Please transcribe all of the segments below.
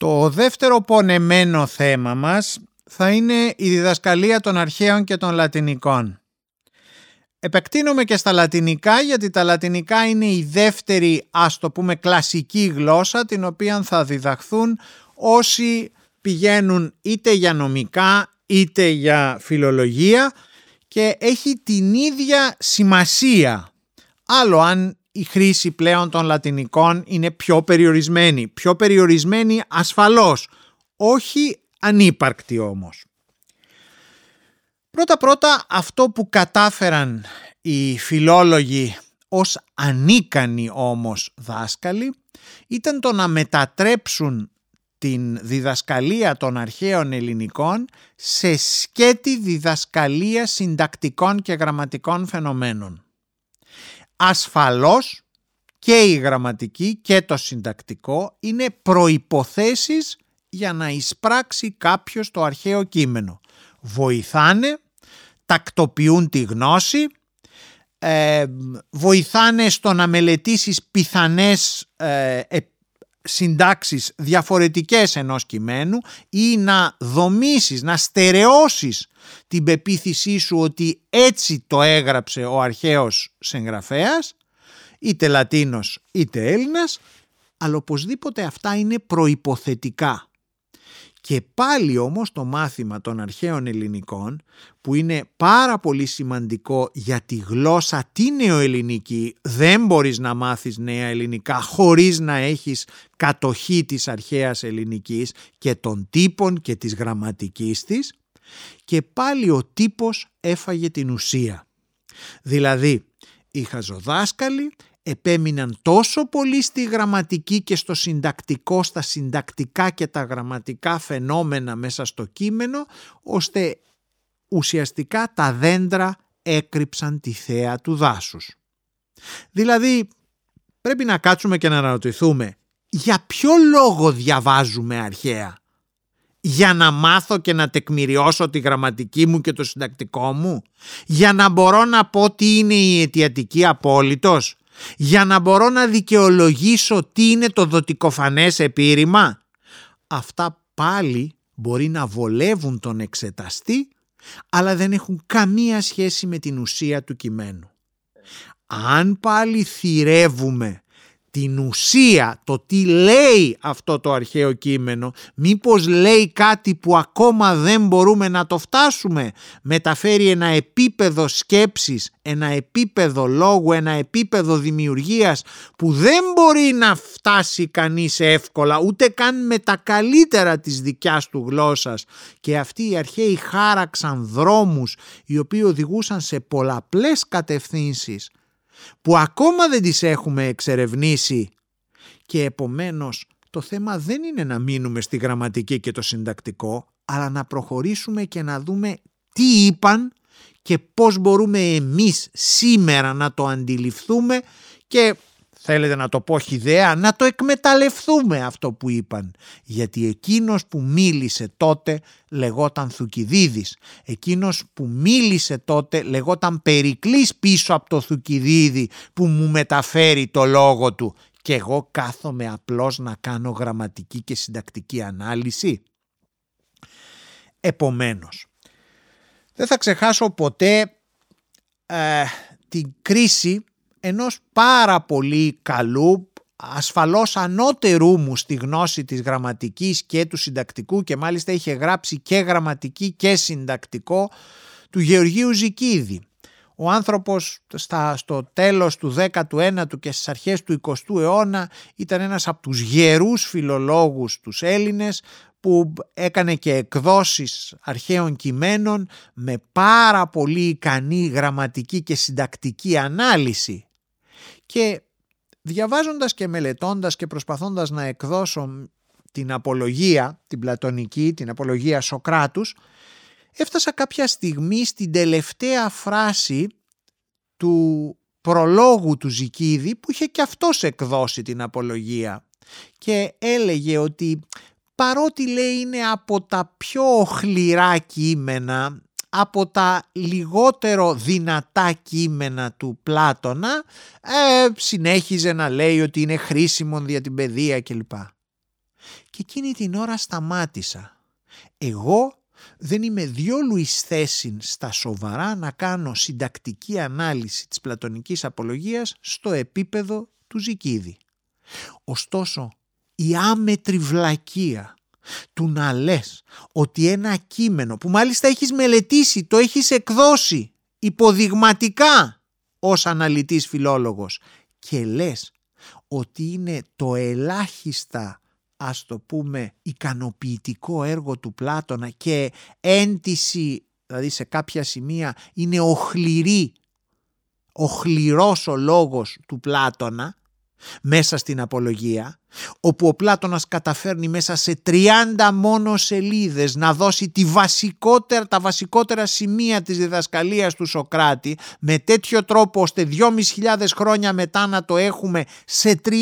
Το δεύτερο πονεμένο θέμα μας θα είναι η διδασκαλία των αρχαίων και των λατινικών. Επεκτείνομαι και στα λατινικά γιατί τα λατινικά είναι η δεύτερη ας το πούμε κλασική γλώσσα την οποία θα διδαχθούν όσοι πηγαίνουν είτε για νομικά είτε για φιλολογία και έχει την ίδια σημασία. Άλλο αν η χρήση πλέον των λατινικών είναι πιο περιορισμένη. Πιο περιορισμένη ασφαλώς, όχι ανύπαρκτη όμως. Πρώτα πρώτα αυτό που κατάφεραν οι φιλόλογοι ως ανίκανοι όμως δάσκαλοι ήταν το να μετατρέψουν την διδασκαλία των αρχαίων ελληνικών σε σκέτη διδασκαλία συντακτικών και γραμματικών φαινομένων. Ασφαλώς και η γραμματική και το συντακτικό είναι προϋποθέσεις για να εισπράξει κάποιος το αρχαίο κείμενο. Βοηθάνε, τακτοποιούν τη γνώση, ε, βοηθάνε στο να μελετήσεις πιθανές ε, συντάξεις διαφορετικές ενός κειμένου ή να δομήσεις, να στερεώσεις την πεποίθησή σου ότι έτσι το έγραψε ο αρχαίος συγγραφέας είτε Λατίνος είτε Έλληνας αλλά οπωσδήποτε αυτά είναι προϋποθετικά και πάλι όμως το μάθημα των αρχαίων ελληνικών που είναι πάρα πολύ σημαντικό για τη γλώσσα τη νεοελληνική δεν μπορείς να μάθεις νέα ελληνικά χωρίς να έχεις κατοχή της αρχαίας ελληνικής και των τύπων και της γραμματικής της και πάλι ο τύπος έφαγε την ουσία. Δηλαδή οι χαζοδάσκαλοι επέμειναν τόσο πολύ στη γραμματική και στο συντακτικό, στα συντακτικά και τα γραμματικά φαινόμενα μέσα στο κείμενο, ώστε ουσιαστικά τα δέντρα έκρυψαν τη θέα του δάσους. Δηλαδή πρέπει να κάτσουμε και να αναρωτηθούμε για ποιο λόγο διαβάζουμε αρχαία; Για να μάθω και να τεκμηριώσω τη γραμματική μου και το συντακτικό μου; Για να μπορώ να πω τι είναι η αιτιατική απόλυτος; Για να μπορώ να δικαιολογήσω τι είναι το δοτικοφανές επίρρημα. Αυτά πάλι μπορεί να βολεύουν τον εξεταστή αλλά δεν έχουν καμία σχέση με την ουσία του κειμένου. Αν πάλι θυρεύουμε την ουσία, το τι λέει αυτό το αρχαίο κείμενο, μήπως λέει κάτι που ακόμα δεν μπορούμε να το φτάσουμε, μεταφέρει ένα επίπεδο σκέψης, ένα επίπεδο λόγου, ένα επίπεδο δημιουργίας που δεν μπορεί να φτάσει κανείς εύκολα, ούτε καν με τα καλύτερα της δικιάς του γλώσσας. Και αυτοί οι αρχαίοι χάραξαν δρόμους οι οποίοι οδηγούσαν σε πολλαπλές κατευθύνσεις που ακόμα δεν τις έχουμε εξερευνήσει. Και επομένως το θέμα δεν είναι να μείνουμε στη γραμματική και το συντακτικό αλλά να προχωρήσουμε και να δούμε τι είπαν και πώς μπορούμε εμείς σήμερα να το αντιληφθούμε και θέλετε να το πω χιδέα, να το εκμεταλλευτούμε αυτό που είπαν. Γιατί εκείνος που μίλησε τότε λεγόταν Θουκυδίδης. Εκείνος που μίλησε τότε λεγόταν Περικλής πίσω από το Θουκυδίδη που μου μεταφέρει το λόγο του. Και εγώ κάθομαι απλώς να κάνω γραμματική και συντακτική ανάλυση. Επομένως, δεν θα ξεχάσω ποτέ ε, την κρίση ενός πάρα πολύ καλού ασφαλώς ανώτερού μου στη γνώση της γραμματικής και του συντακτικού και μάλιστα είχε γράψει και γραμματική και συντακτικό του Γεωργίου Ζικίδη. Ο άνθρωπος στα, στο τέλος του 19ου και στις αρχές του 20ου αιώνα ήταν ένας από τους γερούς φιλολόγους τους Έλληνες που έκανε και εκδόσεις αρχαίων κειμένων με πάρα πολύ ικανή γραμματική και συντακτική ανάλυση και διαβάζοντας και μελετώντας και προσπαθώντας να εκδώσω την απολογία, την πλατωνική, την απολογία Σοκράτους, έφτασα κάποια στιγμή στην τελευταία φράση του προλόγου του Ζικίδη που είχε και αυτός εκδώσει την απολογία και έλεγε ότι παρότι λέει είναι από τα πιο χληρά κείμενα από τα λιγότερο δυνατά κείμενα του Πλάτωνα ε, συνέχιζε να λέει ότι είναι χρήσιμο για την παιδεία κλπ. Και εκείνη την ώρα σταμάτησα. Εγώ δεν είμαι διόλου εις θέση στα σοβαρά να κάνω συντακτική ανάλυση της πλατωνικής απολογίας στο επίπεδο του Ζικίδη. Ωστόσο, η άμετρη βλακεία του να λες ότι ένα κείμενο που μάλιστα έχεις μελετήσει, το έχεις εκδώσει υποδειγματικά ως αναλυτής φιλόλογος και λες ότι είναι το ελάχιστα ας το πούμε ικανοποιητικό έργο του Πλάτωνα και έντιση δηλαδή σε κάποια σημεία είναι οχληρή οχληρός ο λόγος του Πλάτωνα μέσα στην απολογία όπου ο Πλάτωνας καταφέρνει μέσα σε 30 μόνο σελίδες να δώσει τη βασικότερα, τα βασικότερα σημεία της διδασκαλίας του Σοκράτη με τέτοιο τρόπο ώστε 2.500 χρόνια μετά να το έχουμε σε 30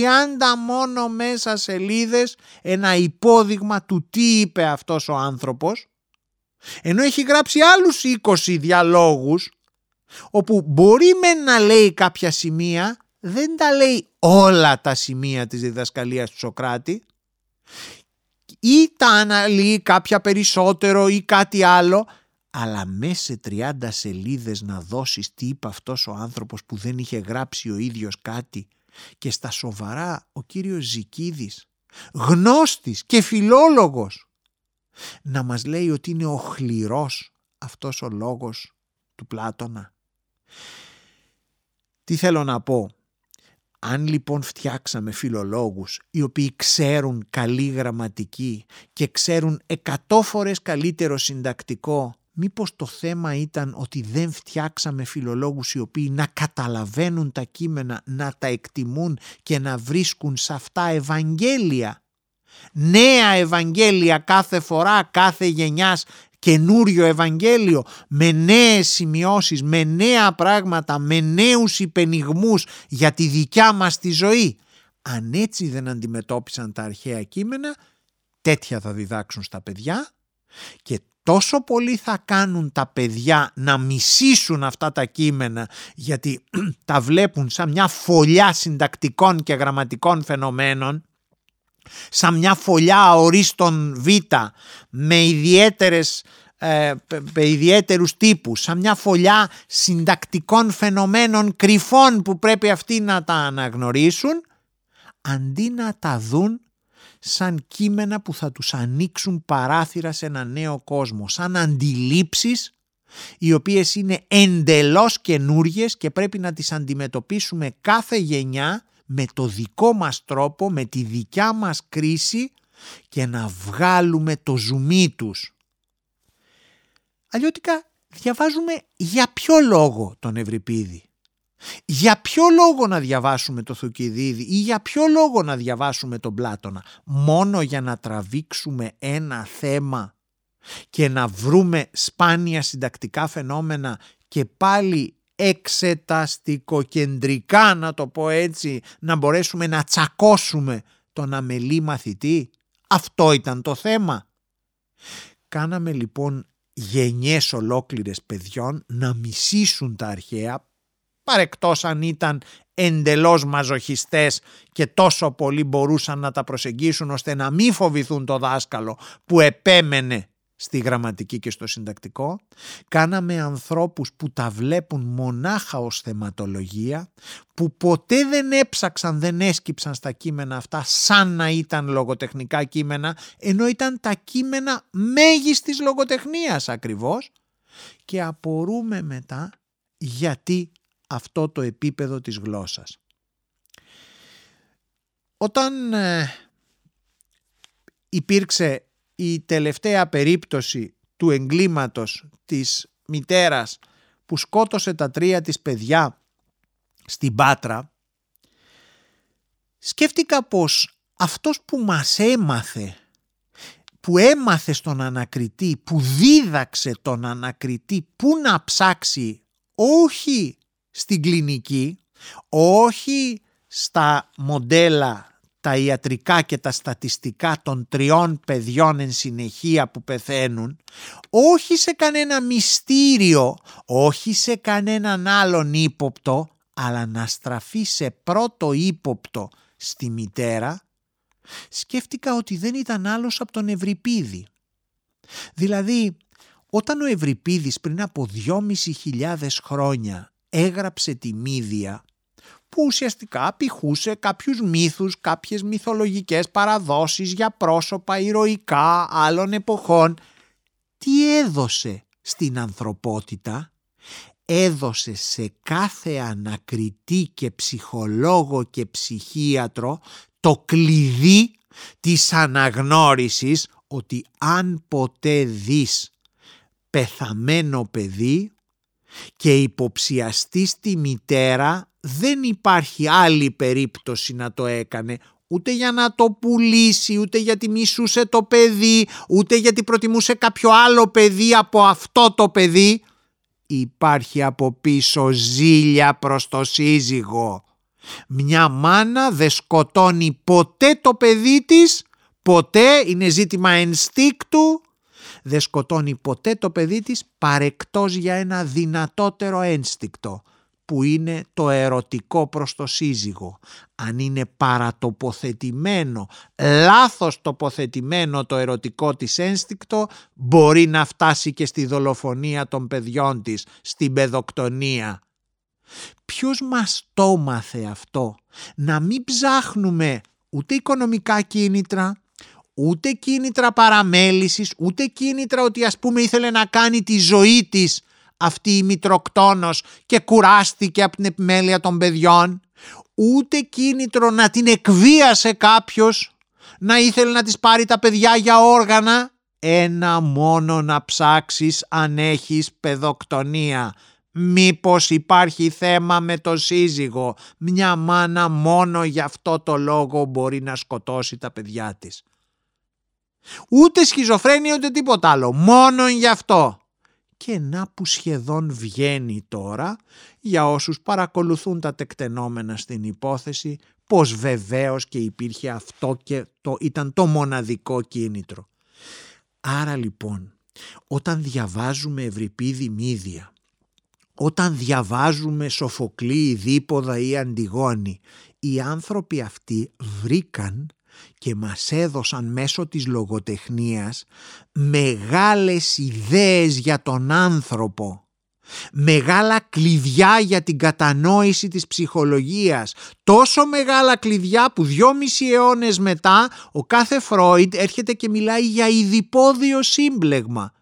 μόνο μέσα σελίδες ένα υπόδειγμα του τι είπε αυτός ο άνθρωπος. Ενώ έχει γράψει άλλους 20 διαλόγους όπου μπορεί με να λέει κάποια σημεία δεν τα λέει όλα τα σημεία της διδασκαλίας του Σοκράτη ή τα αναλύει κάποια περισσότερο ή κάτι άλλο αλλά μέσα σε 30 σελίδες να δώσεις τι είπε αυτός ο άνθρωπος που δεν είχε γράψει ο ίδιος κάτι και στα σοβαρά ο κύριος Ζικίδης γνώστης και φιλόλογος να μας λέει ότι είναι ο χληρός αυτός ο λόγος του Πλάτωνα. Τι θέλω να πω; Αν λοιπόν φτιάξαμε φιλολόγους οι οποίοι ξέρουν καλή γραμματική και ξέρουν εκατό φορές καλύτερο συντακτικό μήπως το θέμα ήταν ότι δεν φτιάξαμε φιλολόγους οι οποίοι να καταλαβαίνουν τα κείμενα, να τα εκτιμούν και να βρίσκουν σε αυτά Ευαγγέλια; Νέα Ευαγγέλια κάθε φορά, κάθε γενιάς καινούριο Ευαγγέλιο με νέες σημειώσεις, με νέα πράγματα, με νέους υπενιγμούς για τη δικιά μας τη ζωή. Αν έτσι δεν αντιμετώπισαν τα αρχαία κείμενα, τέτοια θα διδάξουν στα παιδιά και τόσο πολύ θα κάνουν τα παιδιά να μισήσουν αυτά τα κείμενα γιατί τα βλέπουν σαν μια φωλιά συντακτικών και γραμματικών φαινομένων σαν μια φωλιά αορίστων β με ιδιαίτερες ε, με ιδιαίτερους τύπους, σαν μια φωλιά συντακτικών φαινομένων κρυφών που πρέπει αυτοί να τα αναγνωρίσουν, αντί να τα δουν σαν κείμενα που θα τους ανοίξουν παράθυρα σε ένα νέο κόσμο, σαν αντιλήψεις οι οποίες είναι εντελώς καινούριε και πρέπει να τις αντιμετωπίσουμε κάθε γενιά με το δικό μας τρόπο, με τη δικιά μας κρίση και να βγάλουμε το ζουμί τους. Αλλιώτικα διαβάζουμε για ποιο λόγο τον Ευρυπίδη; Για ποιο λόγο να διαβάσουμε το Θουκυδίδη ή για ποιο λόγο να διαβάσουμε τον Πλάτωνα; Μόνο για να τραβήξουμε ένα θέμα και να βρούμε σπάνια συντακτικά φαινόμενα και πάλι εξεταστικοκεντρικά να το πω έτσι να μπορέσουμε να τσακώσουμε τον αμελή μαθητή. Αυτό ήταν το θέμα. Κάναμε λοιπόν γενιές ολόκληρες παιδιών να μισήσουν τα αρχαία παρεκτός αν ήταν εντελώς μαζοχιστές και τόσο πολύ μπορούσαν να τα προσεγγίσουν ώστε να μην φοβηθούν το δάσκαλο που επέμενε στη γραμματική και στο συντακτικό. Κάναμε ανθρώπους που τα βλέπουν μονάχα ως θεματολογία, που ποτέ δεν έψαξαν, δεν έσκυψαν στα κείμενα αυτά σαν να ήταν λογοτεχνικά κείμενα, ενώ ήταν τα κείμενα μέγιστης λογοτεχνίας ακριβώς και απορούμε μετά γιατί αυτό το επίπεδο της γλώσσας. Όταν ε, υπήρξε η τελευταία περίπτωση του εγκλήματος της μητέρας που σκότωσε τα τρία της παιδιά στην Πάτρα σκέφτηκα πως αυτός που μας έμαθε που έμαθε στον ανακριτή, που δίδαξε τον ανακριτή που να ψάξει όχι στην κλινική, όχι στα μοντέλα τα ιατρικά και τα στατιστικά των τριών παιδιών εν συνεχεία που πεθαίνουν, όχι σε κανένα μυστήριο, όχι σε κανέναν άλλον ύποπτο, αλλά να στραφεί σε πρώτο ύποπτο στη μητέρα, σκέφτηκα ότι δεν ήταν άλλος από τον Ευρυπίδη. Δηλαδή, όταν ο Ευρυπίδης πριν από δυόμισι χιλιάδες χρόνια έγραψε τη Μύδια, που ουσιαστικά απηχούσε κάποιους μύθους, κάποιες μυθολογικές παραδόσεις για πρόσωπα ηρωικά άλλων εποχών, τι έδωσε στην ανθρωπότητα, έδωσε σε κάθε ανακριτή και ψυχολόγο και ψυχίατρο το κλειδί της αναγνώρισης ότι αν ποτέ δεις πεθαμένο παιδί και υποψιαστείς τη μητέρα δεν υπάρχει άλλη περίπτωση να το έκανε ούτε για να το πουλήσει, ούτε γιατί μισούσε το παιδί, ούτε γιατί προτιμούσε κάποιο άλλο παιδί από αυτό το παιδί. Υπάρχει από πίσω ζήλια προς το σύζυγο. Μια μάνα δεν σκοτώνει ποτέ το παιδί της, ποτέ είναι ζήτημα ενστίκτου, δεν σκοτώνει ποτέ το παιδί της παρεκτός για ένα δυνατότερο ένστικτο που είναι το ερωτικό προς το σύζυγο. Αν είναι παρατοποθετημένο, λάθος τοποθετημένο το ερωτικό της ένστικτο, μπορεί να φτάσει και στη δολοφονία των παιδιών της, στην παιδοκτονία. Ποιος μας το μάθε αυτό, να μην ψάχνουμε ούτε οικονομικά κίνητρα, ούτε κίνητρα παραμέλησης, ούτε κίνητρα ότι ας πούμε ήθελε να κάνει τη ζωή της αυτή η μητροκτόνος και κουράστηκε από την επιμέλεια των παιδιών, ούτε κίνητρο να την εκβίασε κάποιος, να ήθελε να της πάρει τα παιδιά για όργανα, ένα μόνο να ψάξεις αν έχεις παιδοκτονία. Μήπως υπάρχει θέμα με το σύζυγο, μια μάνα μόνο γι' αυτό το λόγο μπορεί να σκοτώσει τα παιδιά της. Ούτε σχιζοφρένεια ούτε τίποτα άλλο, μόνο γι' αυτό και να που σχεδόν βγαίνει τώρα για όσους παρακολουθούν τα τεκτενόμενα στην υπόθεση πως βεβαίως και υπήρχε αυτό και το, ήταν το μοναδικό κίνητρο. Άρα λοιπόν όταν διαβάζουμε Ευρυπίδη Μύδια, όταν διαβάζουμε Σοφοκλή, Δίποδα ή Αντιγόνη, οι άνθρωποι αυτοί βρήκαν και μας έδωσαν μέσω της λογοτεχνίας μεγάλες ιδέες για τον άνθρωπο μεγάλα κλειδιά για την κατανόηση της ψυχολογίας. Τόσο μεγάλα κλειδιά που δυόμισι αιώνες μετά ο κάθε Φρόιντ έρχεται και μιλάει για ειδipόδιο σύμπλεγμα.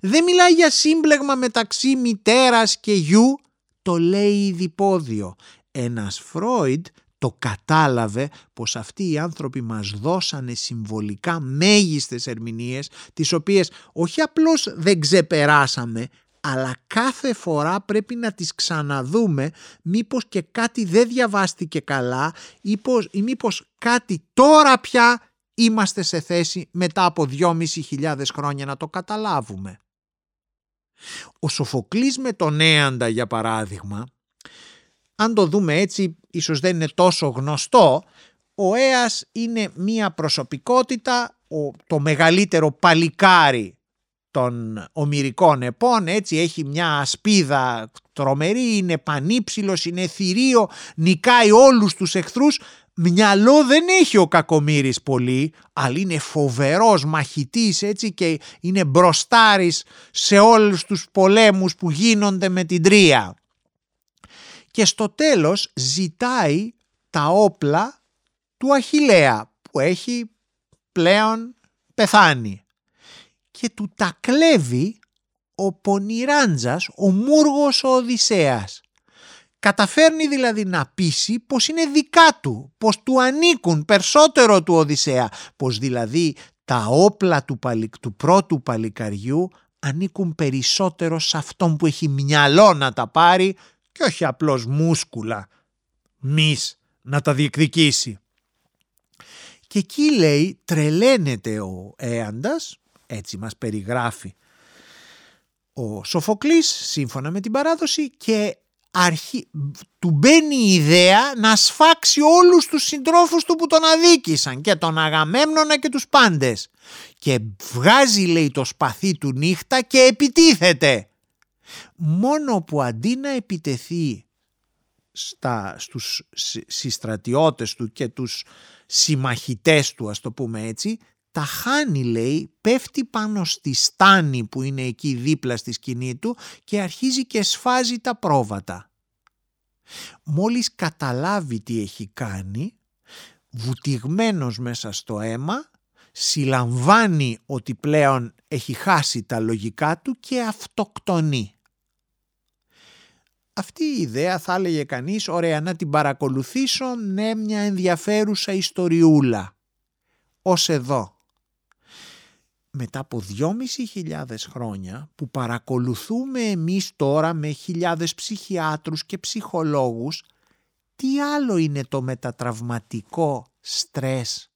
Δεν μιλάει για σύμπλεγμα μεταξύ μητέρας και γιου το λέει ειδipόδιο ένας Φρόιντ το κατάλαβε πως αυτοί οι άνθρωποι μας δώσανε συμβολικά μέγιστες ερμηνείες τις οποίες όχι απλώς δεν ξεπεράσαμε αλλά κάθε φορά πρέπει να τις ξαναδούμε μήπως και κάτι δεν διαβάστηκε καλά ή, πως, ή μήπως κάτι τώρα πια είμαστε σε θέση μετά από δυόμισι χιλιάδες χρόνια να το καταλάβουμε. Ο Σοφοκλής με τον Έαντα για παράδειγμα αν το δούμε έτσι ίσως δεν είναι τόσο γνωστό, ο Έας είναι μία προσωπικότητα, το μεγαλύτερο παλικάρι των ομυρικών επών, έτσι έχει μια ασπίδα τρομερή, είναι πανύψηλος, είναι θηρίο, νικάει όλους τους εχθρούς, μυαλό δεν έχει ο Κακομύρης πολύ, αλλά είναι φοβερός μαχητής έτσι και είναι μπροστάρης σε όλους τους πολέμους που γίνονται με την Τρία και στο τέλος ζητάει τα όπλα του Αχιλέα που έχει πλέον πεθάνει και του τα κλέβει ο Πονηράντζας, ο Μούργος ο Οδυσσέας. Καταφέρνει δηλαδή να πείσει πως είναι δικά του, πως του ανήκουν περισσότερο του Οδυσσέα, πως δηλαδή τα όπλα του, του πρώτου παλικαριού ανήκουν περισσότερο σε αυτόν που έχει μυαλό να τα πάρει και όχι απλώς μούσκουλα μης να τα διεκδικήσει. Και εκεί λέει τρελαίνεται ο Έαντας, έτσι μας περιγράφει ο Σοφοκλής σύμφωνα με την παράδοση και αρχι... του μπαίνει η ιδέα να σφάξει όλους τους συντρόφους του που τον αδίκησαν και τον Αγαμέμνονα και τους πάντες και βγάζει λέει το σπαθί του νύχτα και επιτίθεται μόνο που αντί να επιτεθεί στα, στους συστρατιώτες του και τους συμμαχητές του ας το πούμε έτσι τα χάνει λέει, πέφτει πάνω στη στάνη που είναι εκεί δίπλα στη σκηνή του και αρχίζει και σφάζει τα πρόβατα. Μόλις καταλάβει τι έχει κάνει, βουτυγμένος μέσα στο αίμα, συλλαμβάνει ότι πλέον έχει χάσει τα λογικά του και αυτοκτονεί. Αυτή η ιδέα θα έλεγε κανείς, ωραία να την παρακολουθήσω, ναι μια ενδιαφέρουσα ιστοριούλα. Ως εδώ μετά από δυόμισι χιλιάδες χρόνια που παρακολουθούμε εμείς τώρα με χιλιάδες ψυχιάτρους και ψυχολόγους τι άλλο είναι το μετατραυματικό στρες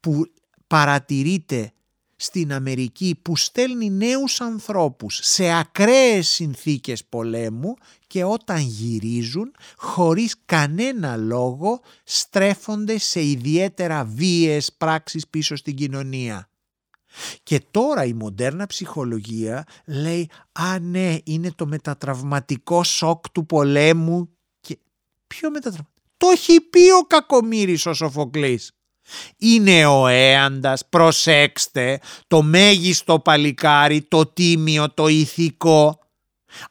που παρατηρείται στην Αμερική που στέλνει νέους ανθρώπους σε ακραίες συνθήκες πολέμου και όταν γυρίζουν χωρίς κανένα λόγο στρέφονται σε ιδιαίτερα βίαιες πράξεις πίσω στην κοινωνία. Και τώρα η μοντέρνα ψυχολογία λέει «Α ναι, είναι το μετατραυματικό σοκ του πολέμου». Και ποιο μετατραυματικό. Το έχει πει ο Κακομύρης ο Σοφοκλής. Είναι ο έαντας, προσέξτε, το μέγιστο παλικάρι, το τίμιο, το ηθικό.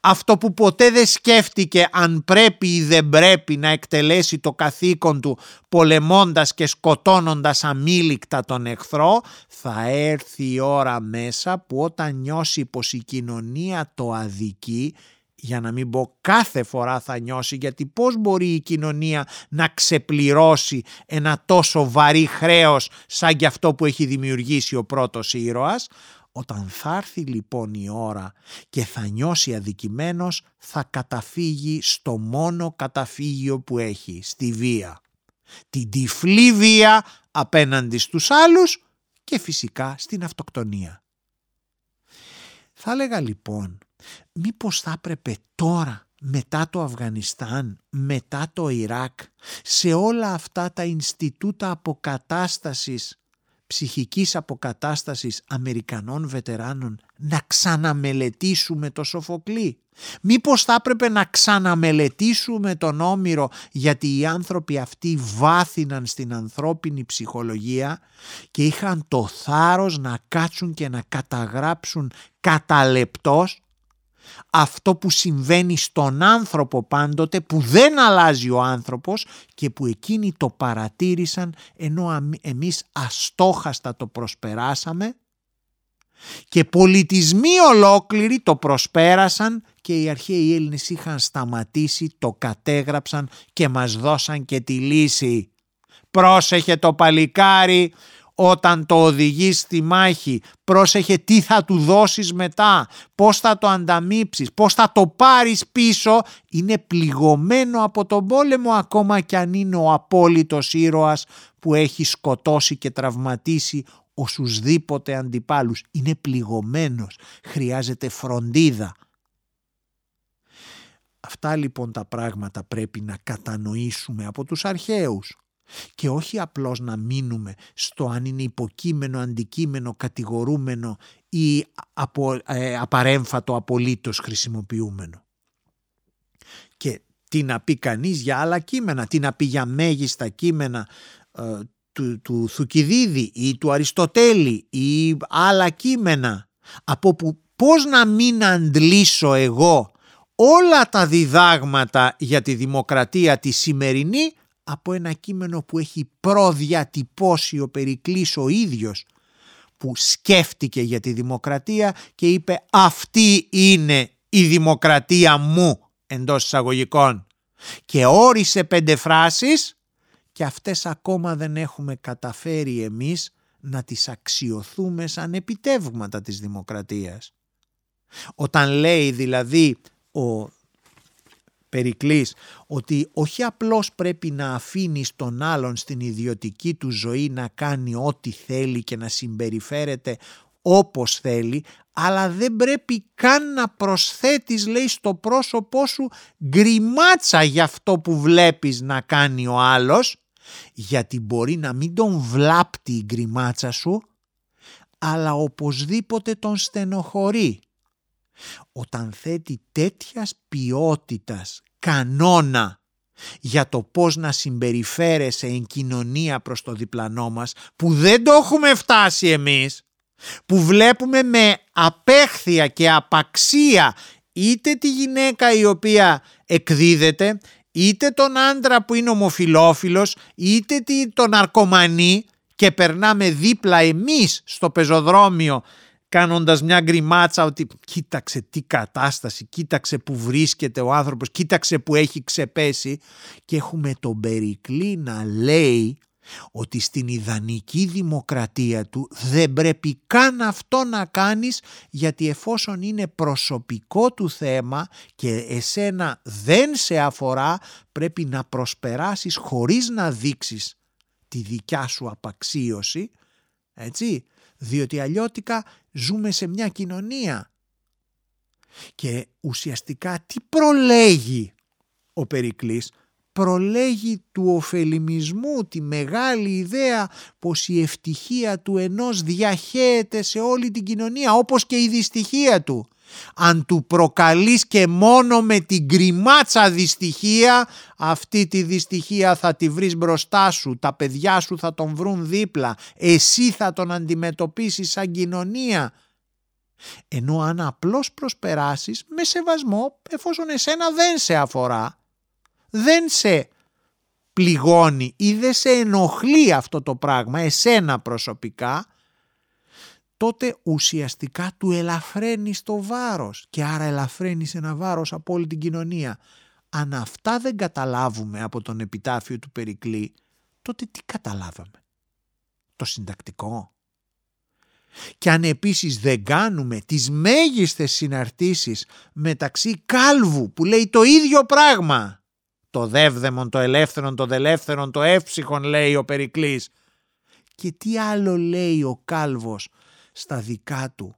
Αυτό που ποτέ δεν σκέφτηκε αν πρέπει ή δεν πρέπει να εκτελέσει το καθήκον του πολεμώντας και σκοτώνοντας αμήλικτα τον εχθρό, θα έρθει η ώρα μέσα που όταν νιώσει πως η κοινωνία το αδικεί, για να μην πω κάθε φορά θα νιώσει γιατί πώς μπορεί η κοινωνία να ξεπληρώσει ένα τόσο βαρύ χρέος σαν και αυτό που έχει δημιουργήσει ο πρώτος ήρωας, όταν θα έρθει λοιπόν η ώρα και θα νιώσει αδικημένος θα καταφύγει στο μόνο καταφύγιο που έχει, στη βία. Την τυφλή βία απέναντι στους άλλους και φυσικά στην αυτοκτονία. Θα έλεγα λοιπόν μήπως θα έπρεπε τώρα μετά το Αφγανιστάν, μετά το Ιράκ, σε όλα αυτά τα Ινστιτούτα Αποκατάστασης ψυχικής αποκατάστασης Αμερικανών βετεράνων να ξαναμελετήσουμε το Σοφοκλή; Μήπως θα έπρεπε να ξαναμελετήσουμε τον Όμηρο γιατί οι άνθρωποι αυτοί βάθυναν στην ανθρώπινη ψυχολογία και είχαν το θάρρος να κάτσουν και να καταγράψουν κατά λεπτός αυτό που συμβαίνει στον άνθρωπο πάντοτε που δεν αλλάζει ο άνθρωπος και που εκείνοι το παρατήρησαν ενώ εμείς αστόχαστα το προσπεράσαμε και πολιτισμοί ολόκληροι το προσπέρασαν και οι αρχαίοι Έλληνες είχαν σταματήσει, το κατέγραψαν και μας δώσαν και τη λύση. Πρόσεχε το παλικάρι όταν το οδηγείς στη μάχη, πρόσεχε τι θα του δώσεις μετά, πώς θα το ανταμείψεις, πώς θα το πάρεις πίσω, είναι πληγωμένο από τον πόλεμο ακόμα κι αν είναι ο απόλυτος ήρωας που έχει σκοτώσει και τραυματίσει οσουσδήποτε αντιπάλους. Είναι πληγωμένος, χρειάζεται φροντίδα. Αυτά λοιπόν τα πράγματα πρέπει να κατανοήσουμε από τους αρχαίους και όχι απλώς να μείνουμε στο αν είναι υποκείμενο, αντικείμενο, κατηγορούμενο ή απο, ε, απαρέμφατο απολύτως χρησιμοποιούμενο. Και τι να πει κανείς για άλλα κείμενα, τι να πει για μέγιστα κείμενα ε, του, του Θουκυδίδη ή του Αριστοτέλη ή άλλα κείμενα από που πώς να μην αντλήσω εγώ όλα τα διδάγματα για τη δημοκρατία τη σημερινή από ένα κείμενο που έχει προδιατυπώσει ο Περικλής ο ίδιος που σκέφτηκε για τη δημοκρατία και είπε αυτή είναι η δημοκρατία μου εντός εισαγωγικών και όρισε πέντε φράσεις και αυτές ακόμα δεν έχουμε καταφέρει εμείς να τις αξιοθούμε σαν επιτεύγματα της δημοκρατίας. Όταν λέει δηλαδή ο Περικλής ότι όχι απλώς πρέπει να αφήνεις τον άλλον στην ιδιωτική του ζωή να κάνει ό,τι θέλει και να συμπεριφέρεται όπως θέλει αλλά δεν πρέπει καν να προσθέτεις λέει στο πρόσωπό σου γκριμάτσα για αυτό που βλέπεις να κάνει ο άλλος γιατί μπορεί να μην τον βλάπτει η γκριμάτσα σου αλλά οπωσδήποτε τον στενοχωρεί όταν θέτει τέτοιας ποιότητας κανόνα για το πώς να συμπεριφέρεσαι εν κοινωνία προς το διπλανό μας που δεν το έχουμε φτάσει εμείς που βλέπουμε με απέχθεια και απαξία είτε τη γυναίκα η οποία εκδίδεται είτε τον άντρα που είναι ομοφιλόφιλος είτε τον ναρκωμανή και περνάμε δίπλα εμείς στο πεζοδρόμιο κάνοντας μια γκριμάτσα ότι κοίταξε τι κατάσταση, κοίταξε που βρίσκεται ο άνθρωπος, κοίταξε που έχει ξεπέσει και έχουμε τον Περικλή να λέει ότι στην ιδανική δημοκρατία του δεν πρέπει καν αυτό να κάνεις γιατί εφόσον είναι προσωπικό του θέμα και εσένα δεν σε αφορά πρέπει να προσπεράσεις χωρίς να δείξεις τη δικιά σου απαξίωση έτσι διότι αλλιώτικα ζούμε σε μια κοινωνία. Και ουσιαστικά τι προλέγει ο Περικλής προλέγει του ωφελημισμού τη μεγάλη ιδέα πως η ευτυχία του ενός διαχέεται σε όλη την κοινωνία όπως και η δυστυχία του. Αν του προκαλείς και μόνο με την γκριμάτσα δυστυχία αυτή τη δυστυχία θα τη βρεις μπροστά σου, τα παιδιά σου θα τον βρουν δίπλα, εσύ θα τον αντιμετωπίσεις σαν κοινωνία. Ενώ αν απλώς προσπεράσεις με σεβασμό εφόσον εσένα δεν σε αφορά δεν σε πληγώνει ή δεν σε ενοχλεί αυτό το πράγμα εσένα προσωπικά τότε ουσιαστικά του ελαφραίνεις το βάρος και άρα ελαφραίνεις ένα βάρος από όλη την κοινωνία. Αν αυτά δεν καταλάβουμε από τον επιτάφιο του Περικλή, τότε τι καταλάβαμε; Το συντακτικό. Και αν επίσης δεν κάνουμε τις μέγιστες συναρτήσεις μεταξύ κάλβου που λέει το ίδιο πράγμα το δεύδεμον, το ελεύθερον, το δελεύθερον, το εύψυχον λέει ο Περικλής. Και τι άλλο λέει ο Κάλβος στα δικά του,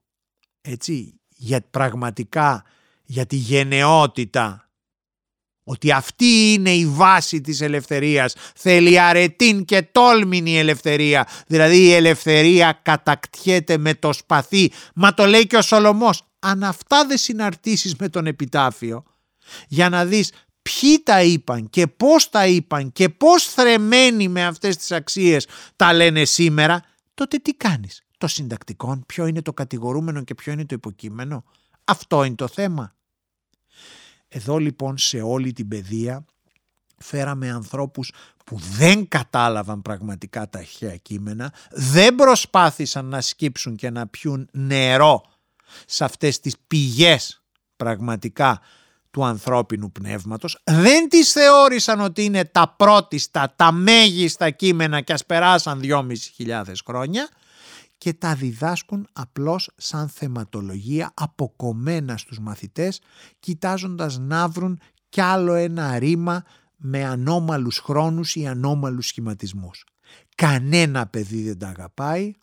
έτσι, για πραγματικά, για τη γενναιότητα; Ότι αυτή είναι η βάση της ελευθερίας. Θέλει αρετήν και τόλμην η ελευθερία. Δηλαδή η ελευθερία κατακτιέται με το σπαθί. Μα το λέει και ο Σολομός. Αν αυτά δεν συναρτήσεις με τον επιτάφιο, για να δεις ποιοι τα είπαν και πώς τα είπαν και πώς θρεμένοι με αυτές τις αξίες τα λένε σήμερα, τότε τι κάνεις; Το συντακτικό, ποιο είναι το κατηγορούμενο και ποιο είναι το υποκείμενο; Αυτό είναι το θέμα. Εδώ λοιπόν σε όλη την παιδεία φέραμε ανθρώπους που δεν κατάλαβαν πραγματικά τα αρχαία κείμενα, δεν προσπάθησαν να σκύψουν και να πιούν νερό σε αυτές τις πηγές πραγματικά του ανθρώπινου πνεύματος, δεν τις θεώρησαν ότι είναι τα πρώτιστα, τα μέγιστα κείμενα και ας περάσαν 2.500 χρόνια και τα διδάσκουν απλώς σαν θεματολογία αποκομμένα στους μαθητές κοιτάζοντας να βρουν κι άλλο ένα ρήμα με ανώμαλους χρόνους ή ανώμαλους σχηματισμούς. Κανένα παιδί δεν τα αγαπάει,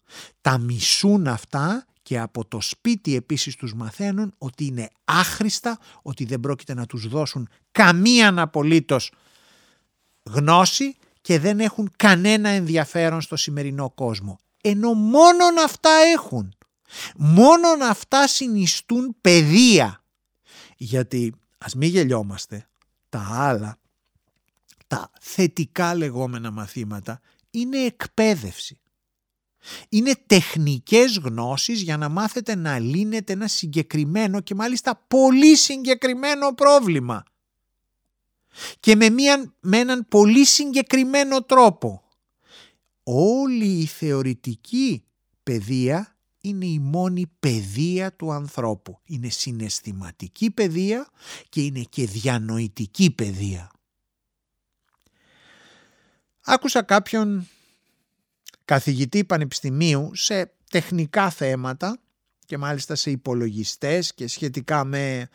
τα μισούν αυτά και από το σπίτι επίσης τους μαθαίνουν ότι είναι άχρηστα, ότι δεν πρόκειται να τους δώσουν καμία απολύτως γνώση και δεν έχουν κανένα ενδιαφέρον στο σημερινό κόσμο. Ενώ μόνον αυτά έχουν. Μόνον αυτά συνιστούν παιδεία. Γιατί ας μην γελιόμαστε, τα άλλα, τα θετικά λεγόμενα μαθήματα είναι εκπαίδευση. Είναι τεχνικές γνώσεις για να μάθετε να λύνετε ένα συγκεκριμένο και μάλιστα πολύ συγκεκριμένο πρόβλημα. Και με, μια, με έναν πολύ συγκεκριμένο τρόπο. Όλη η θεωρητική παιδεία είναι η μόνη παιδεία του ανθρώπου. Είναι συναισθηματική παιδεία και είναι και διανοητική παιδεία. Άκουσα κάποιον καθηγητή πανεπιστημίου σε τεχνικά θέματα και μάλιστα σε υπολογιστές και σχετικά με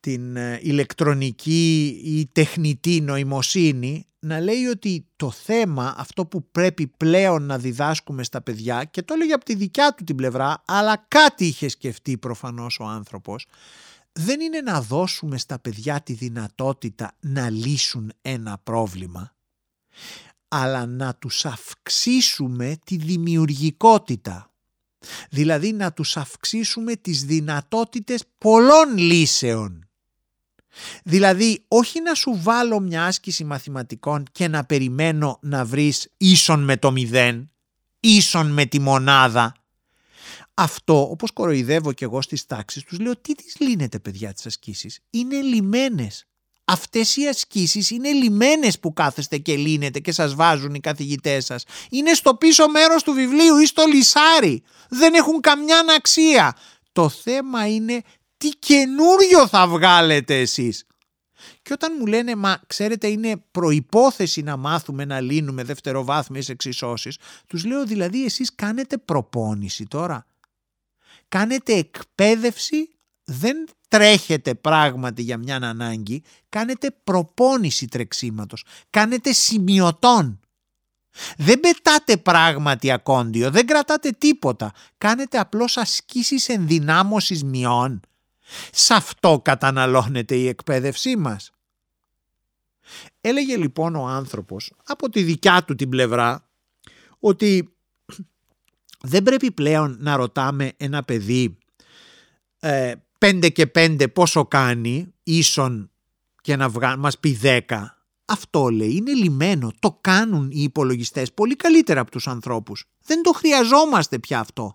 την ε, ηλεκτρονική ή τεχνητή νοημοσύνη να λέει ότι το θέμα αυτό που πρέπει πλέον να διδάσκουμε στα παιδιά και το έλεγε από τη δικιά του την πλευρά αλλά κάτι είχε σκεφτεί προφανώς ο άνθρωπος δεν είναι να δώσουμε στα παιδιά τη δυνατότητα να λύσουν ένα πρόβλημα αλλά να τους αυξήσουμε τη δημιουργικότητα. Δηλαδή να τους αυξήσουμε τις δυνατότητες πολλών λύσεων. Δηλαδή όχι να σου βάλω μια άσκηση μαθηματικών και να περιμένω να βρεις ίσον με το μηδέν, ίσον με τη μονάδα. Αυτό όπως κοροϊδεύω και εγώ στις τάξεις τους λέω τι τις λύνετε παιδιά τις ασκήσεις; Είναι λιμένες. Αυτές οι ασκήσεις είναι λιμένες που κάθεστε και λύνετε και σας βάζουν οι καθηγητές σας. Είναι στο πίσω μέρος του βιβλίου ή στο λισάρι. Δεν έχουν καμιά αξία. Το θέμα είναι τι καινούριο θα βγάλετε εσείς. Και όταν μου λένε μα ξέρετε είναι προϋπόθεση να μάθουμε να λύνουμε δευτεροβάθμιες εξισώσεις τους λέω δηλαδή εσείς κάνετε προπόνηση τώρα. Κάνετε εκπαίδευση δεν τρέχετε πράγματι για μια ανάγκη, κάνετε προπόνηση τρεξίματος, κάνετε σημειωτών. Δεν πετάτε πράγματι ακόντιο, δεν κρατάτε τίποτα, κάνετε απλώς ασκήσεις ενδυνάμωσης μειών. Σε αυτό καταναλώνεται η εκπαίδευσή μας. Έλεγε λοιπόν ο άνθρωπος από τη δικιά του την πλευρά ότι δεν πρέπει πλέον να ρωτάμε ένα παιδί ε, 5 και 5 πόσο κάνει ίσον και να βγα... μας πει 10. Αυτό λέει είναι λιμένο. Το κάνουν οι υπολογιστές πολύ καλύτερα από τους ανθρώπους. Δεν το χρειαζόμαστε πια αυτό.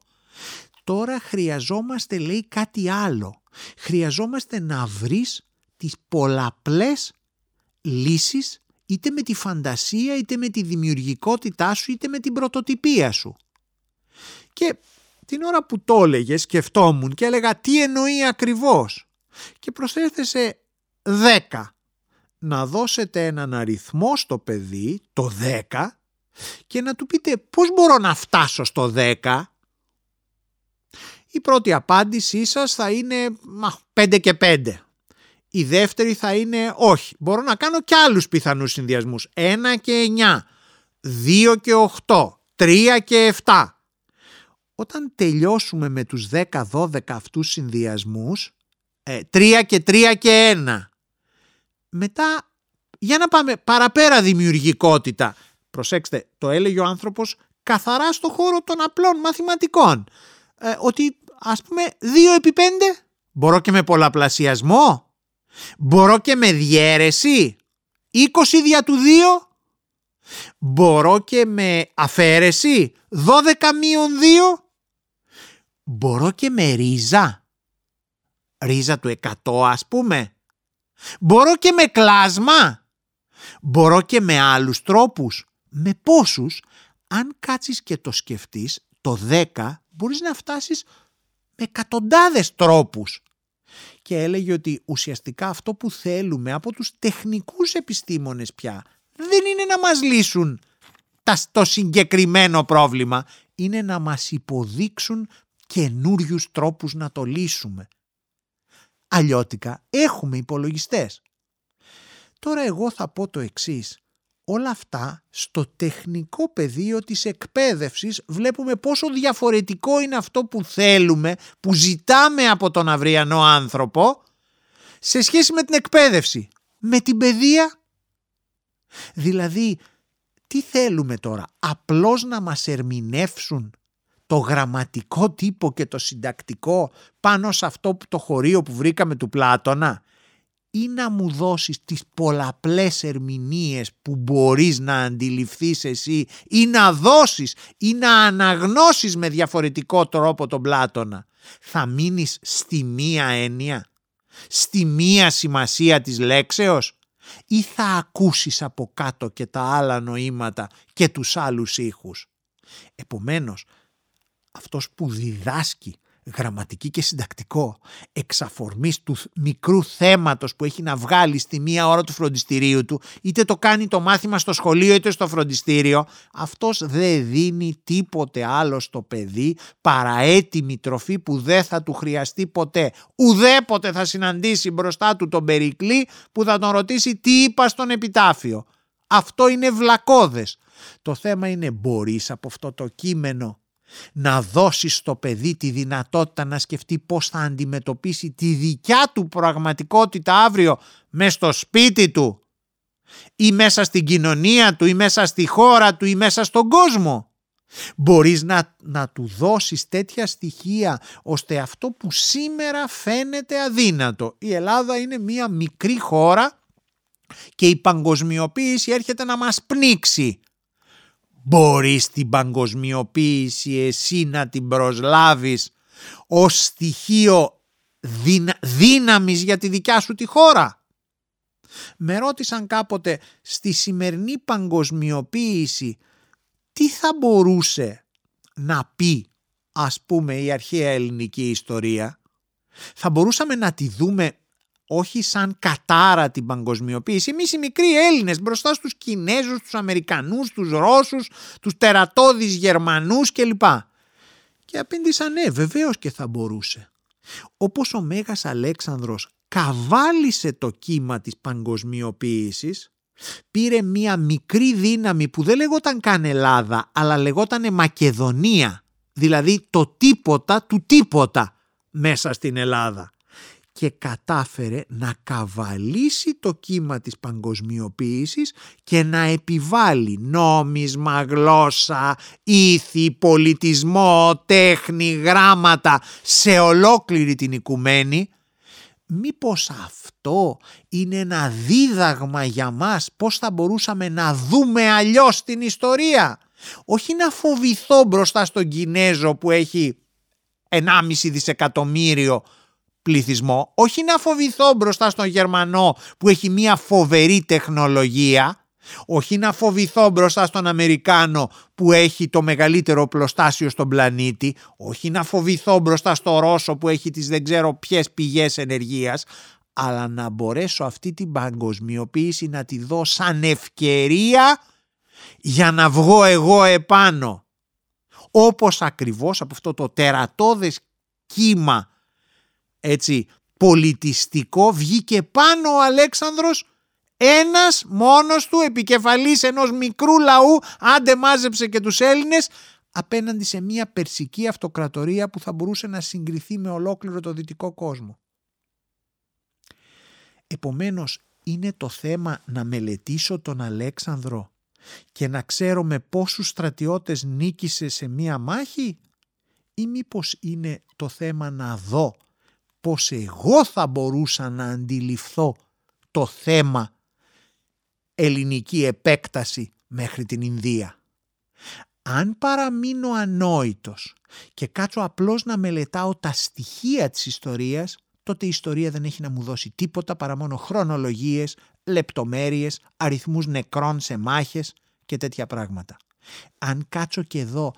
Τώρα χρειαζόμαστε λέει κάτι άλλο. Χρειαζόμαστε να βρεις τις πολλαπλές λύσεις είτε με τη φαντασία είτε με τη δημιουργικότητά σου είτε με την πρωτοτυπία σου. Και την ώρα που το έλεγε σκεφτόμουν και έλεγα τι εννοεί ακριβώς; Και προσέθεσε 10. Να δώσετε έναν αριθμό στο παιδί, το 10, και να του πείτε πώς μπορώ να φτάσω στο 10. Η πρώτη απάντησή σας θα είναι 5 και 5. Η δεύτερη θα είναι όχι. Μπορώ να κάνω και άλλους πιθανούς συνδυασμούς. 1 και 9, 2 και 8, 3 και 7 όταν τελειώσουμε με τους 10-12 αυτούς συνδυασμούς, 3 ε, και 3 και 1, μετά για να πάμε παραπέρα δημιουργικότητα. Προσέξτε, το έλεγε ο άνθρωπος καθαρά στο χώρο των απλών μαθηματικών. Ε, ότι ας πούμε 2 επί 5 μπορώ και με πολλαπλασιασμό, μπορώ και με διέρεση, 20 δια του 2 Μπορώ και με αφαίρεση 12 μείον 2 Μπορώ και με ρίζα. Ρίζα του 100 ας πούμε. Μπορώ και με κλάσμα. Μπορώ και με άλλους τρόπους. Με πόσους, αν κάτσεις και το σκεφτείς, το 10 μπορείς να φτάσεις με εκατοντάδες τρόπους. Και έλεγε ότι ουσιαστικά αυτό που θέλουμε από τους τεχνικούς επιστήμονες πια δεν είναι να μας λύσουν το συγκεκριμένο πρόβλημα, είναι να μας υποδείξουν καινούριους τρόπους να το λύσουμε. Αλλιώτικα έχουμε υπολογιστές. Τώρα εγώ θα πω το εξής. Όλα αυτά στο τεχνικό πεδίο της εκπαίδευσης βλέπουμε πόσο διαφορετικό είναι αυτό που θέλουμε, που ζητάμε από τον αυριανό άνθρωπο σε σχέση με την εκπαίδευση, με την παιδεία. Δηλαδή, τι θέλουμε τώρα, απλώς να μας ερμηνεύσουν το γραμματικό τύπο και το συντακτικό πάνω σε αυτό που το χωρίο που βρήκαμε του Πλάτωνα ή να μου δώσεις τις πολλαπλές ερμηνείες που μπορείς να αντιληφθείς εσύ ή να δώσεις ή να αναγνώσεις με διαφορετικό τρόπο τον Πλάτωνα. Θα μείνεις στη μία έννοια, στη μία σημασία της λέξεως ή θα ακούσεις από κάτω και τα άλλα νοήματα και τους άλλους ήχους. Επομένως, αυτός που διδάσκει γραμματική και συντακτικό εξαφορμής του μικρού θέματος που έχει να βγάλει στη μία ώρα του φροντιστηρίου του είτε το κάνει το μάθημα στο σχολείο είτε στο φροντιστήριο αυτός δεν δίνει τίποτε άλλο στο παιδί παρά έτοιμη τροφή που δεν θα του χρειαστεί ποτέ. Ουδέποτε θα συναντήσει μπροστά του τον Περικλή που θα τον ρωτήσει τι είπα στον επιτάφιο. Αυτό είναι βλακώδες. Το θέμα είναι μπορείς από αυτό το κείμενο να δώσεις στο παιδί τη δυνατότητα να σκεφτεί πώς θα αντιμετωπίσει τη δικιά του πραγματικότητα αύριο μέσα στο σπίτι του ή μέσα στην κοινωνία του ή μέσα στη χώρα του ή μέσα στον κόσμο. Μπορείς να, να του δώσεις τέτοια στοιχεία ώστε αυτό που σήμερα φαίνεται αδύνατο. Η Ελλάδα είναι μια μικρή χώρα και η παγκοσμιοποίηση έρχεται να μας πνίξει. Μπορείς την παγκοσμιοποίηση εσύ να την προσλάβεις ως στοιχείο δύναμης για τη δικιά σου τη χώρα. Με ρώτησαν κάποτε στη σημερινή παγκοσμιοποίηση τι θα μπορούσε να πει ας πούμε η αρχαία ελληνική ιστορία. Θα μπορούσαμε να τη δούμε όχι σαν κατάρα την παγκοσμιοποίηση. Εμείς οι μικροί Έλληνες μπροστά στους Κινέζους, τους Αμερικανούς, τους Ρώσους, τους τερατώδεις Γερμανούς κλπ. Και απήντησαν ναι βεβαίως και θα μπορούσε. Όπως ο Μέγας Αλέξανδρος καβάλισε το κύμα της παγκοσμιοποίησης, πήρε μία μικρή δύναμη που δεν λεγόταν καν Ελλάδα, αλλά λεγόταν Μακεδονία, δηλαδή το τίποτα του τίποτα μέσα στην Ελλάδα και κατάφερε να καβαλήσει το κύμα της παγκοσμιοποίησης και να επιβάλλει νόμισμα, γλώσσα, ήθη, πολιτισμό, τέχνη, γράμματα σε ολόκληρη την οικουμένη μήπως αυτό είναι ένα δίδαγμα για μας πώς θα μπορούσαμε να δούμε αλλιώς την ιστορία; Όχι να φοβηθώ μπροστά στον Κινέζο που έχει 1,5 δισεκατομμύριο πληθυσμό, όχι να φοβηθώ μπροστά στον Γερμανό που έχει μια φοβερή τεχνολογία, όχι να φοβηθώ μπροστά στον Αμερικάνο που έχει το μεγαλύτερο πλωστάσιο στον πλανήτη, όχι να φοβηθώ μπροστά στο Ρώσο που έχει τις δεν ξέρω ποιες πηγές ενεργείας, αλλά να μπορέσω αυτή την παγκοσμιοποίηση να τη δω σαν ευκαιρία για να βγω εγώ επάνω. Όπως ακριβώς από αυτό το τερατώδες κύμα έτσι πολιτιστικό βγήκε πάνω ο Αλέξανδρος ένας μόνος του επικεφαλής ενός μικρού λαού άντε μάζεψε και τους Έλληνες απέναντι σε μια περσική αυτοκρατορία που θα μπορούσε να συγκριθεί με ολόκληρο το δυτικό κόσμο. Επομένως είναι το θέμα να μελετήσω τον Αλέξανδρο και να ξέρω με πόσους στρατιώτες νίκησε σε μία μάχη ή μήπως είναι το θέμα να δω πως εγώ θα μπορούσα να αντιληφθώ το θέμα ελληνική επέκταση μέχρι την Ινδία. Αν παραμείνω ανόητος και κάτσω απλώς να μελετάω τα στοιχεία της ιστορίας, τότε η ιστορία δεν έχει να μου δώσει τίποτα παρά μόνο χρονολογίες, λεπτομέρειες, αριθμούς νεκρών σε μάχες και τέτοια πράγματα. Αν κάτσω και εδώ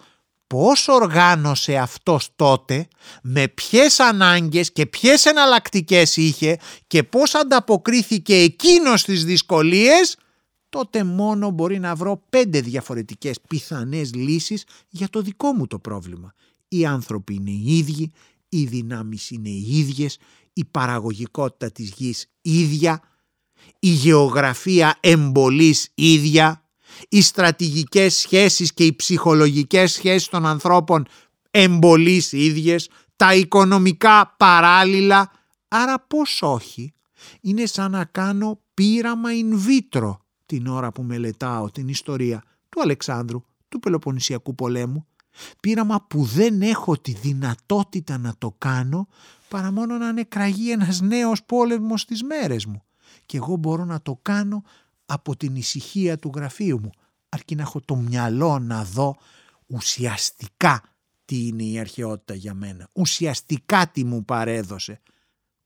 πώς οργάνωσε αυτός τότε, με ποιες ανάγκες και ποιες εναλλακτικές είχε και πώς ανταποκρίθηκε εκείνος στις δυσκολίες, τότε μόνο μπορεί να βρω πέντε διαφορετικές πιθανές λύσεις για το δικό μου το πρόβλημα. Οι άνθρωποι είναι οι ίδιοι, οι δυνάμεις είναι οι ίδιες, η παραγωγικότητα της γης ίδια, η γεωγραφία εμπολής ίδια, οι στρατηγικές σχέσεις και οι ψυχολογικές σχέσεις των ανθρώπων εμπολείς ίδιες, τα οικονομικά παράλληλα, άρα πώς όχι; Είναι σαν να κάνω πείραμα in vitro την ώρα που μελετάω την ιστορία του Αλεξάνδρου, του Πελοποννησιακού πολέμου. Πείραμα που δεν έχω τη δυνατότητα να το κάνω παρά μόνο να νεκραγεί ένας νέος πόλεμος στις μέρες μου. Και εγώ μπορώ να το κάνω από την ησυχία του γραφείου μου, αρκεί να έχω το μυαλό να δω ουσιαστικά τι είναι η αρχαιότητα για μένα, ουσιαστικά τι μου παρέδωσε,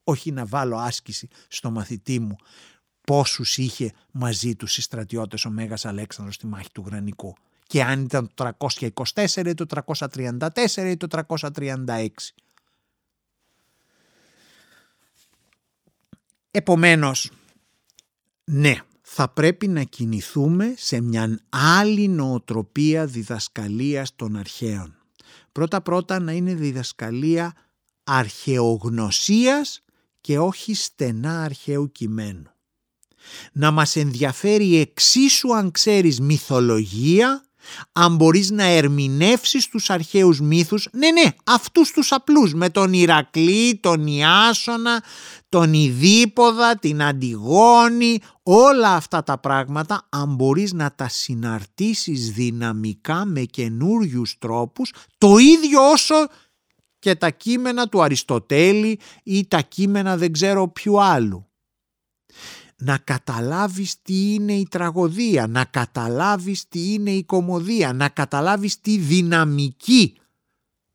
όχι να βάλω άσκηση στο μαθητή μου πόσους είχε μαζί τους οι στρατιώτες ο Μέγας Αλέξανδρος στη μάχη του Γρανικού. Και αν ήταν το 324 ή το 334 ή το 336. Επομένως, ναι, θα πρέπει να κινηθούμε σε μια άλλη νοοτροπία διδασκαλίας των αρχαίων. Πρώτα-πρώτα να είναι διδασκαλία αρχαιογνωσίας και όχι στενά αρχαίου κειμένου. Να μας ενδιαφέρει εξίσου αν ξέρεις μυθολογία αν μπορείς να ερμηνεύσεις τους αρχαίους μύθους, ναι ναι, αυτούς τους απλούς, με τον Ηρακλή, τον Ιάσονα, τον Ιδίποδα, την Αντιγόνη, όλα αυτά τα πράγματα, αν μπορείς να τα συναρτήσεις δυναμικά με καινούριους τρόπους, το ίδιο όσο και τα κείμενα του Αριστοτέλη ή τα κείμενα δεν ξέρω ποιου άλλου να καταλάβεις τι είναι η τραγωδία, να καταλάβεις τι είναι η κομμωδία, να καταλάβεις τι δυναμική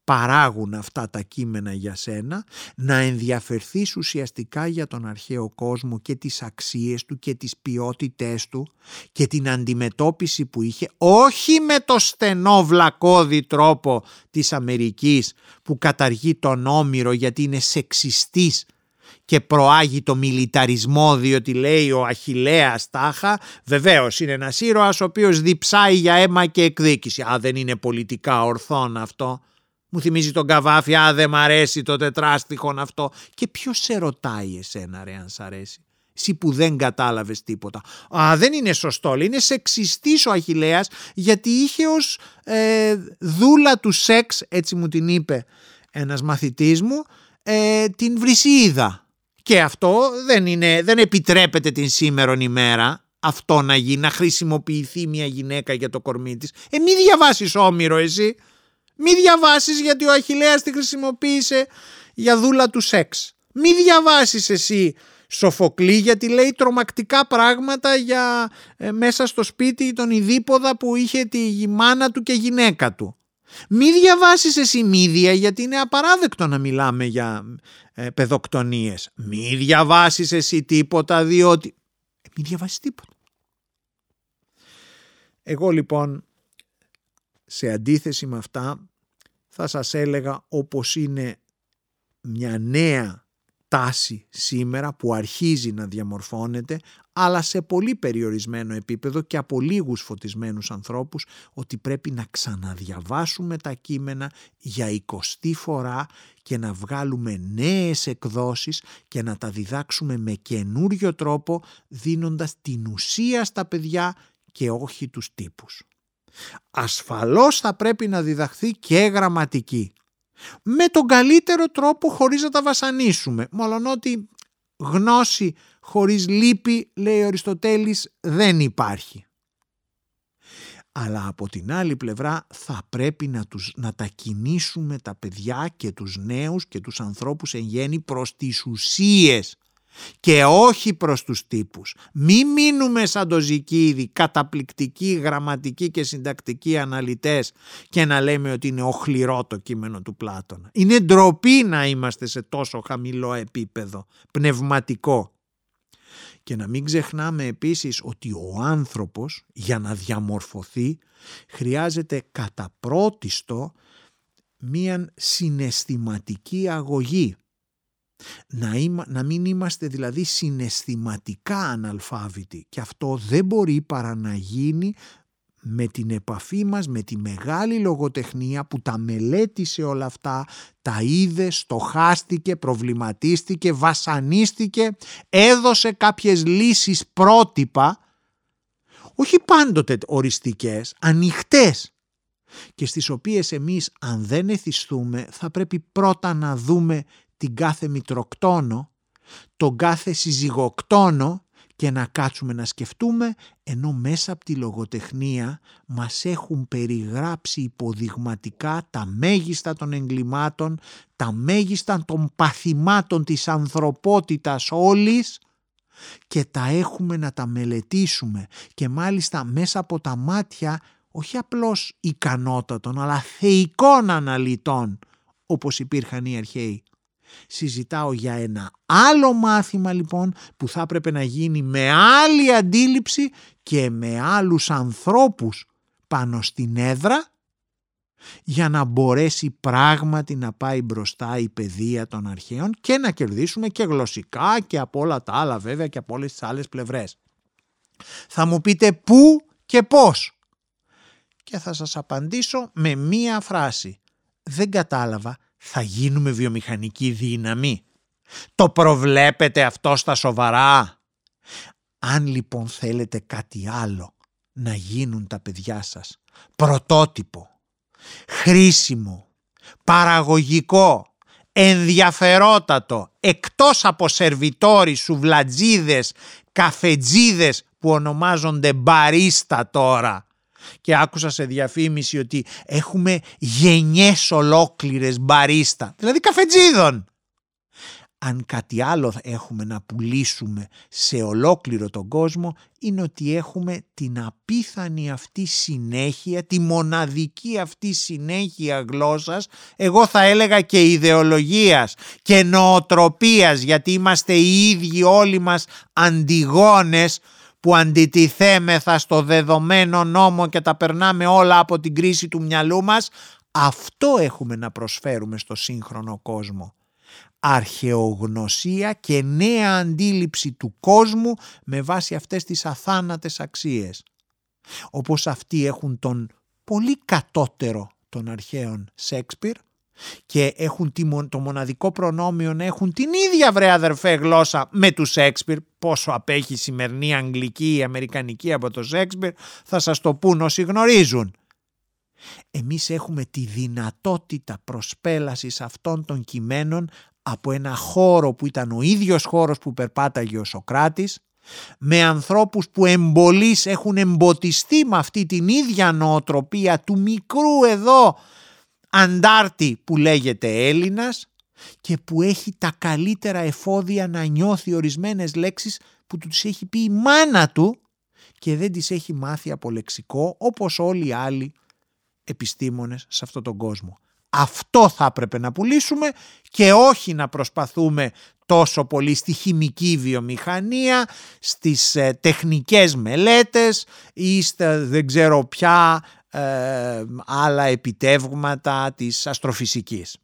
παράγουν αυτά τα κείμενα για σένα, να ενδιαφερθείς ουσιαστικά για τον αρχαίο κόσμο και τις αξίες του και τις ποιότητές του και την αντιμετώπιση που είχε, όχι με το στενό βλακώδη τρόπο της Αμερικής που καταργεί τον Όμηρο γιατί είναι σεξιστής και προάγει το μιλιταρισμό διότι λέει ο Αχιλέας τάχα βεβαίως είναι ένας ήρωας ο οποίος διψάει για αίμα και εκδίκηση α δεν είναι πολιτικά ορθόν αυτό μου θυμίζει τον Καβάφη α δεν μ' αρέσει το τετράστιχον αυτό και ποιος σε ρωτάει εσένα ρε αν σ' αρέσει; Εσύ που δεν κατάλαβες τίποτα. Α, δεν είναι σωστό, είναι σεξιστής ο Αχιλέας γιατί είχε ως ε, δούλα του σεξ, έτσι μου την είπε ένας μαθητής μου, ε, την Βρυσίδα. Και αυτό δεν, είναι, δεν επιτρέπεται την σήμερον ημέρα αυτό να γίνει, να χρησιμοποιηθεί μια γυναίκα για το κορμί της. Ε, μη διαβάσεις Όμηρο εσύ. Μη διαβάσεις γιατί ο Αχιλέας τη χρησιμοποίησε για δούλα του σεξ. Μη διαβάσεις εσύ Σοφοκλή γιατί λέει τρομακτικά πράγματα για ε, μέσα στο σπίτι τον Ιδίποδα που είχε τη μάνα του και γυναίκα του. Μη διαβάσεις εσύ μύδια γιατί είναι απαράδεκτο να μιλάμε για ε, παιδοκτονίες. Μη διαβάσεις εσύ τίποτα διότι... Ε, μη διαβάσεις τίποτα. Εγώ λοιπόν σε αντίθεση με αυτά θα σας έλεγα όπως είναι μια νέα τάση σήμερα που αρχίζει να διαμορφώνεται αλλά σε πολύ περιορισμένο επίπεδο και από λίγους φωτισμένους ανθρώπους ότι πρέπει να ξαναδιαβάσουμε τα κείμενα για εικοστή φορά και να βγάλουμε νέες εκδόσεις και να τα διδάξουμε με καινούριο τρόπο δίνοντας την ουσία στα παιδιά και όχι τους τύπους. Ασφαλώς θα πρέπει να διδαχθεί και γραμματική με τον καλύτερο τρόπο χωρίς να τα βασανίσουμε. Μόλον ότι γνώση χωρίς λύπη, λέει ο Αριστοτέλης, δεν υπάρχει. Αλλά από την άλλη πλευρά θα πρέπει να, τους, να τα κινήσουμε τα παιδιά και τους νέους και τους ανθρώπους εν γέννη προς τις ουσίες και όχι προς τους τύπους. Μη μείνουμε σαν το Ζικίδη, καταπληκτικοί γραμματικοί και συντακτικοί αναλυτές και να λέμε ότι είναι οχληρό το κείμενο του Πλάτωνα. Είναι ντροπή να είμαστε σε τόσο χαμηλό επίπεδο, πνευματικό. Και να μην ξεχνάμε επίσης ότι ο άνθρωπος για να διαμορφωθεί χρειάζεται κατά πρώτιστο μία συναισθηματική αγωγή να, να μην είμαστε δηλαδή συναισθηματικά αναλφάβητοι. Και αυτό δεν μπορεί παρά να γίνει με την επαφή μας με τη μεγάλη λογοτεχνία που τα μελέτησε όλα αυτά, τα είδε, στοχάστηκε, προβληματίστηκε, βασανίστηκε, έδωσε κάποιες λύσεις πρότυπα, όχι πάντοτε οριστικές, ανοιχτές και στις οποίες εμείς αν δεν εθιστούμε θα πρέπει πρώτα να δούμε την κάθε μητροκτόνο, τον κάθε συζυγοκτόνο και να κάτσουμε να σκεφτούμε ενώ μέσα από τη λογοτεχνία μας έχουν περιγράψει υποδειγματικά τα μέγιστα των εγκλημάτων, τα μέγιστα των παθημάτων της ανθρωπότητας όλης και τα έχουμε να τα μελετήσουμε και μάλιστα μέσα από τα μάτια όχι απλώς ικανότατων αλλά θεϊκών αναλυτών όπως υπήρχαν οι αρχαίοι. Συζητάω για ένα άλλο μάθημα λοιπόν που θα έπρεπε να γίνει με άλλη αντίληψη και με άλλους ανθρώπους πάνω στην έδρα για να μπορέσει πράγματι να πάει μπροστά η παιδεία των αρχαίων και να κερδίσουμε και γλωσσικά και από όλα τα άλλα βέβαια και από όλες τις άλλες πλευρές. Θα μου πείτε πού και πώς. Και θα σας απαντήσω με μία φράση. Δεν κατάλαβα θα γίνουμε βιομηχανική δύναμη. Το προβλέπετε αυτό στα σοβαρά. Αν λοιπόν θέλετε κάτι άλλο να γίνουν τα παιδιά σας πρωτότυπο, χρήσιμο, παραγωγικό, ενδιαφερότατο, εκτός από σερβιτόροι, σουβλατζίδες, καφετζίδες που ονομάζονται μπαρίστα τώρα. Και άκουσα σε διαφήμιση ότι έχουμε γενιές ολόκληρες μπαρίστα, δηλαδή καφετζίδων. Αν κάτι άλλο έχουμε να πουλήσουμε σε ολόκληρο τον κόσμο είναι ότι έχουμε την απίθανη αυτή συνέχεια, τη μοναδική αυτή συνέχεια γλώσσας, εγώ θα έλεγα και ιδεολογίας και νοοτροπίας γιατί είμαστε οι ίδιοι όλοι μας αντιγόνες που αντιτιθέμεθα στο δεδομένο νόμο και τα περνάμε όλα από την κρίση του μυαλού μας, αυτό έχουμε να προσφέρουμε στο σύγχρονο κόσμο αρχαιογνωσία και νέα αντίληψη του κόσμου με βάση αυτές τις αθάνατες αξίες. Όπως αυτοί έχουν τον πολύ κατώτερο των αρχαίων Σέξπιρ και έχουν το μοναδικό προνόμιο να έχουν την ίδια βρε αδερφέ γλώσσα με τους Σέξπιρ πόσο απέχει η σημερινή αγγλική ή αμερικανική από το Σέξπιρ θα σας το πούν όσοι γνωρίζουν. Εμείς έχουμε τη δυνατότητα προσπέλασης αυτών των κειμένων από ένα χώρο που ήταν ο ίδιος χώρος που περπάταγε ο Σοκράτης, με ανθρώπους που εμπολείς έχουν εμποτιστεί με αυτή την ίδια νοοτροπία του μικρού εδώ αντάρτη που λέγεται Έλληνας και που έχει τα καλύτερα εφόδια να νιώθει ορισμένες λέξεις που τους τις έχει πει η μάνα του και δεν τις έχει μάθει από λεξικό όπως όλοι οι άλλοι επιστήμονες σε αυτόν τον κόσμο. Αυτό θα έπρεπε να πουλήσουμε και όχι να προσπαθούμε τόσο πολύ στη χημική βιομηχανία, στις ε, τεχνικές μελέτες ή στα δεν ξέρω ποια ε, άλλα επιτεύγματα της αστροφυσικής.